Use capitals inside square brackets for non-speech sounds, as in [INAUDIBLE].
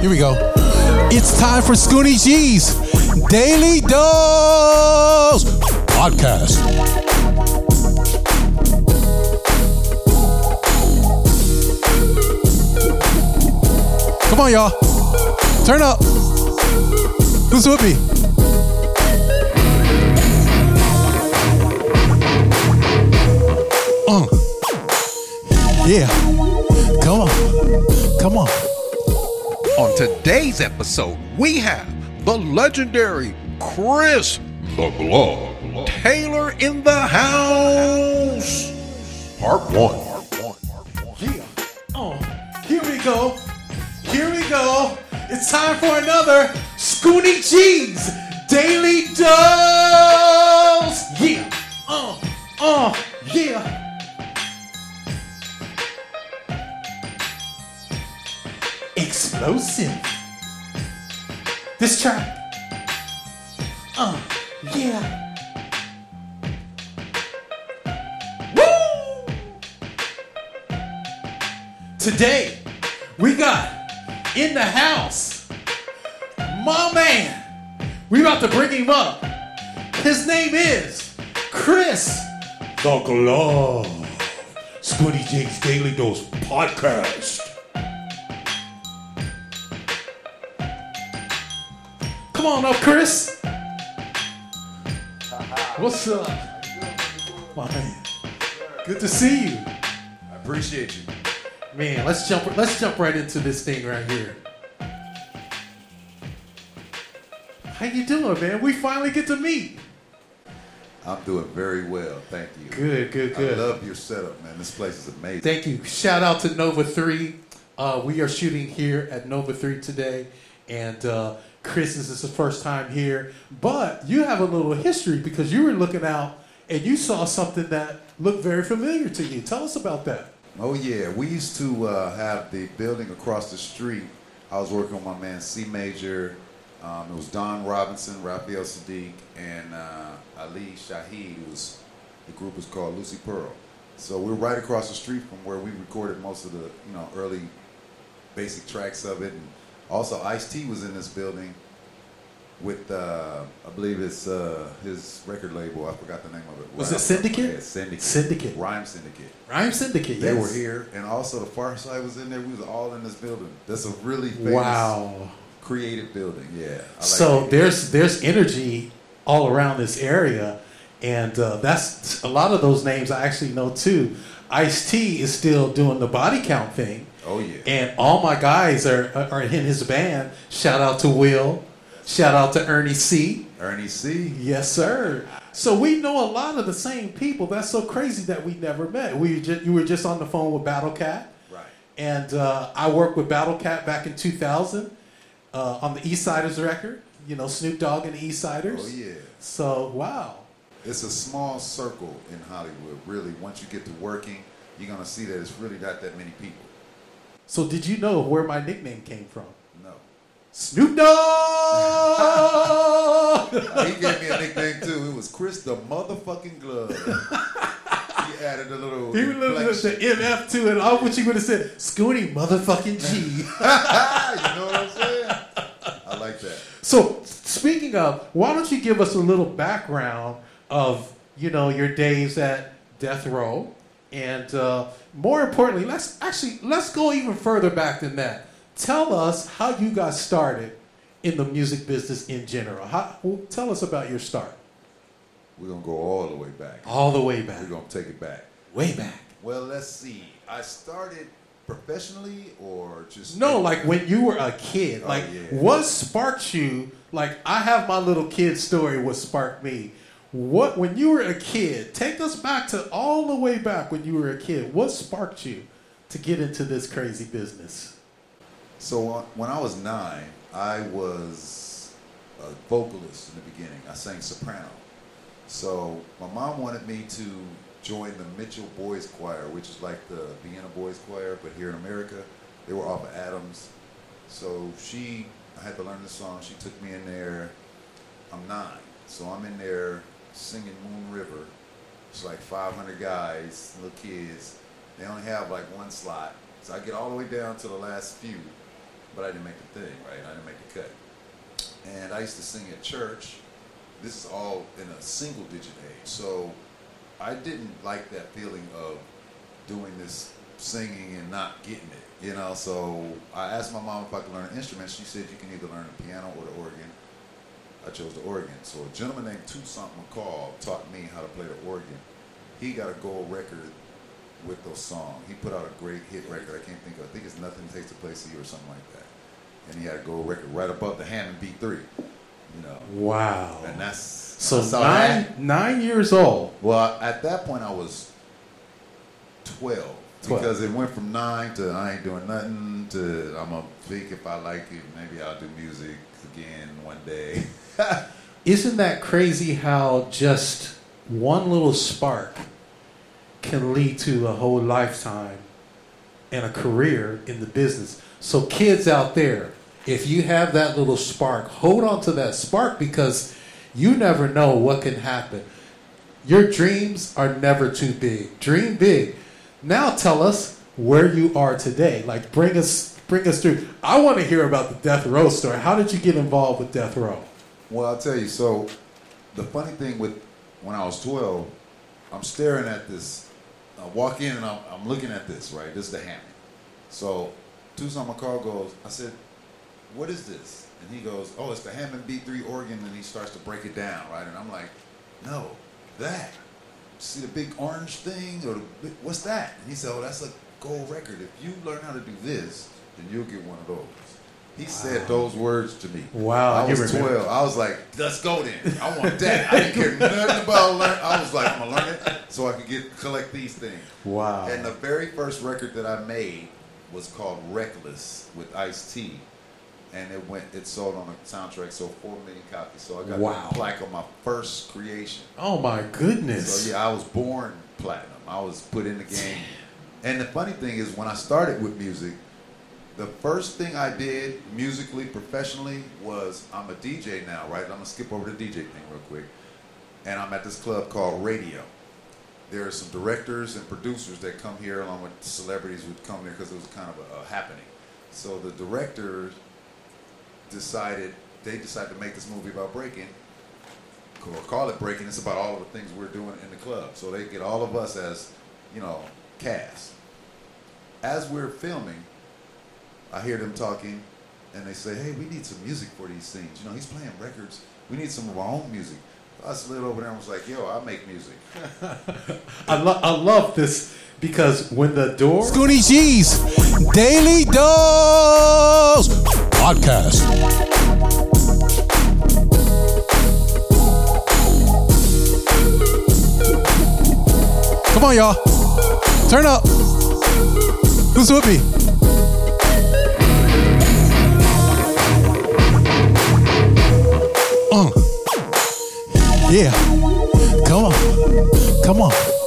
Here we go. It's time for Scoonie Gee's Daily Dose Podcast. Come on, y'all. Turn up. Who's with me? Uh. Yeah. Come on. Come on. On today's episode, we have the legendary Chris the Glove Taylor in the house. Part one. Yeah. Oh, here we go. Here we go. It's time for another Scoonie Gee's Daily Dose. Yeah. Oh, oh, yeah. Explosive. This track. Uh, yeah. Woo! Today, we got in the house my man. We about to bring him up. His name is Chris the Glove. Scoonie Gee's Daily Dose Podcast. Come on up, Chris. What's up? My man. Good to see you. I appreciate you. Man, let's jump let's jump right into this thing right here. How you doing, man? We finally get to meet. I'm doing very well, thank you. Good, good, good. I love your setup, man. This place is amazing. Thank you. Shout out to Nova 3. Uh, we are shooting here at Nova 3 today, and uh, Chris, this is the first time here. But you have a little history because you were looking out and you saw something that looked very familiar to you. Tell us about that. oh yeah, we used to uh, have the building across the street. I was working with my man C Major. Um, it was Dawn Robinson, Raphael Saadiq, and uh, Ali Shaheed. It was the group was called Lucy Pearl. So we're right across the street from where we recorded most of the you know early basic tracks of it, and also Ice T was in this building with uh, I believe it's uh, his record label. I forgot the name of it. Was it Syndicate? Yeah, Syndicate. Syndicate. Rhyme Syndicate. Rhyme Syndicate, They yes. were here, and also the Pharcyde was in there. We was all in this building. That's a really famous, Wow. creative building. Yeah. Like so there's there's energy all around this area, and uh, that's a lot of those names I actually know too. Ice T is still doing the body count thing, Oh yeah. and all my guys are are in his band. Shout out to Will, shout out to Ernie C. Ernie C. Yes, sir. So we know a lot of the same people. That's so crazy that we never met. We just, you were just on the phone with Battle Cat. Right. And uh, I worked with Battle Cat back in 2000 uh, on the Eastsidaz record. You know, Snoop Dogg and the Eastsidaz. Oh yeah. So, wow. It's a small circle in Hollywood. Really, once you get to working, you're gonna see that it's really not that many people. So, did you know where my nickname came from? No. Snoop Dogg! [LAUGHS] he gave me a nickname too. It was Chris the motherfucking glove. [LAUGHS] he added a little. he inflection. to MF to it. All what you would have said, Scoonie motherfucking G. [LAUGHS] you know what I'm saying? I like that. So, speaking of, why don't you give us a little background of you know your days at Death Row, and uh, more importantly, let's actually let's go even further back than that. Tell us how you got started in the music business in general. How, well, tell us about your start, We're gonna go all the way back. all the way back, We're gonna take it back. way back. Well, let's see. I started professionally or just No, like when you were a kid, Oh, like yeah. what sparked you? Like I have my little kid story. What sparked me? What when you were a kid? Take us back to all the way back when you were a kid. What sparked you to get into this crazy business? So uh, when I was nine, I was a vocalist in the beginning. I sang soprano. So my mom wanted me to join the Mitchell Boys Choir, which is like the Vienna Boys Choir, but here in America. They were off of Adams. So she, I had to learn the song. She took me in there. I'm nine. So I'm in there singing Moon River. It's like 500 guys, little kids. They only have like one slot. So I get all the way down to the last few. but I didn't make the thing, right? I didn't make the cut. And I used to sing at church. This is all in a single digit age. So I didn't like that feeling of doing this singing and not getting it, you know. So I asked my mom if I could learn an instrument. She said you can either learn the piano or the organ. I chose the organ. So a gentleman named Toussaint McCall taught me how to play the organ. He got a gold record with those songs. He put out a great hit record. I can't think of. I think it's Nothing Takes the Place of You or something like that. And he had a gold record right above the Hammond B3. You know. Wow. And that's So nine that. nine years old. Well, at that point I was twelve. 12. Because it went from nine to I ain't doing nothing to I'm gonna think if I like it, maybe I'll do music again one day. [LAUGHS] Isn't that crazy how just one little spark can lead to a whole lifetime and a career in the business? So, kids out there, if you have that little spark, hold on to that spark because you never know what can happen. Your dreams are never too big. Dream big. Now tell us where you are today. Like bring us bring us through. I want to hear about the Death Row story. How did you get involved with Death Row? Well, I'll tell you. So, the funny thing with when I was 12, I'm staring at this. I walk in and I'm, I'm looking at this, right? This is the Hammond. So, Toussaint McCall goes, I said, What is this? And he goes, Oh, it's the Hammond B3 organ. And he starts to break it down, right? And I'm like, No, that. See the big orange thing? Or the what's that? And he said, Oh, that's a gold record. If you learn how to do this, then you'll get one of those. He said those words to me. Wow, I was 12. I was like, let's go then. I want that. I didn't care nothing about learn. I was like, I'm gonna learn it so I could get collect these things. Wow. And the very first record that I made was called Reckless with Ice T. And it went it sold on a soundtrack, so four million copies. So I got Wow. the plaque on my first creation. Oh my goodness. So yeah, I was born platinum. I was put in the game. And the funny thing is, when I started with music, the first thing I did musically, professionally, was I'm a DJ now, right? I'm gonna skip over the DJ thing real quick. And I'm at this club called Radio. There are some directors and producers that come here, along with celebrities who come there because it was kind of a, a happening. So the directors decided they decided to make this movie about breaking, or call it breaking. It's about all of the things we're doing in the club. So they get all of us as, you know, cast. As we're filming, I hear them talking, and they say, "Hey, we need some music for these scenes. You know, he's playing records. We need some of our own music." I slid over there and was like, "Yo, I make music." [LAUGHS] I, lo- I love this because when the door Scoonie Gee's Daily Dose Podcast. Come on, y'all. Turn up. Who's with me? Yeah. Come on. Come on.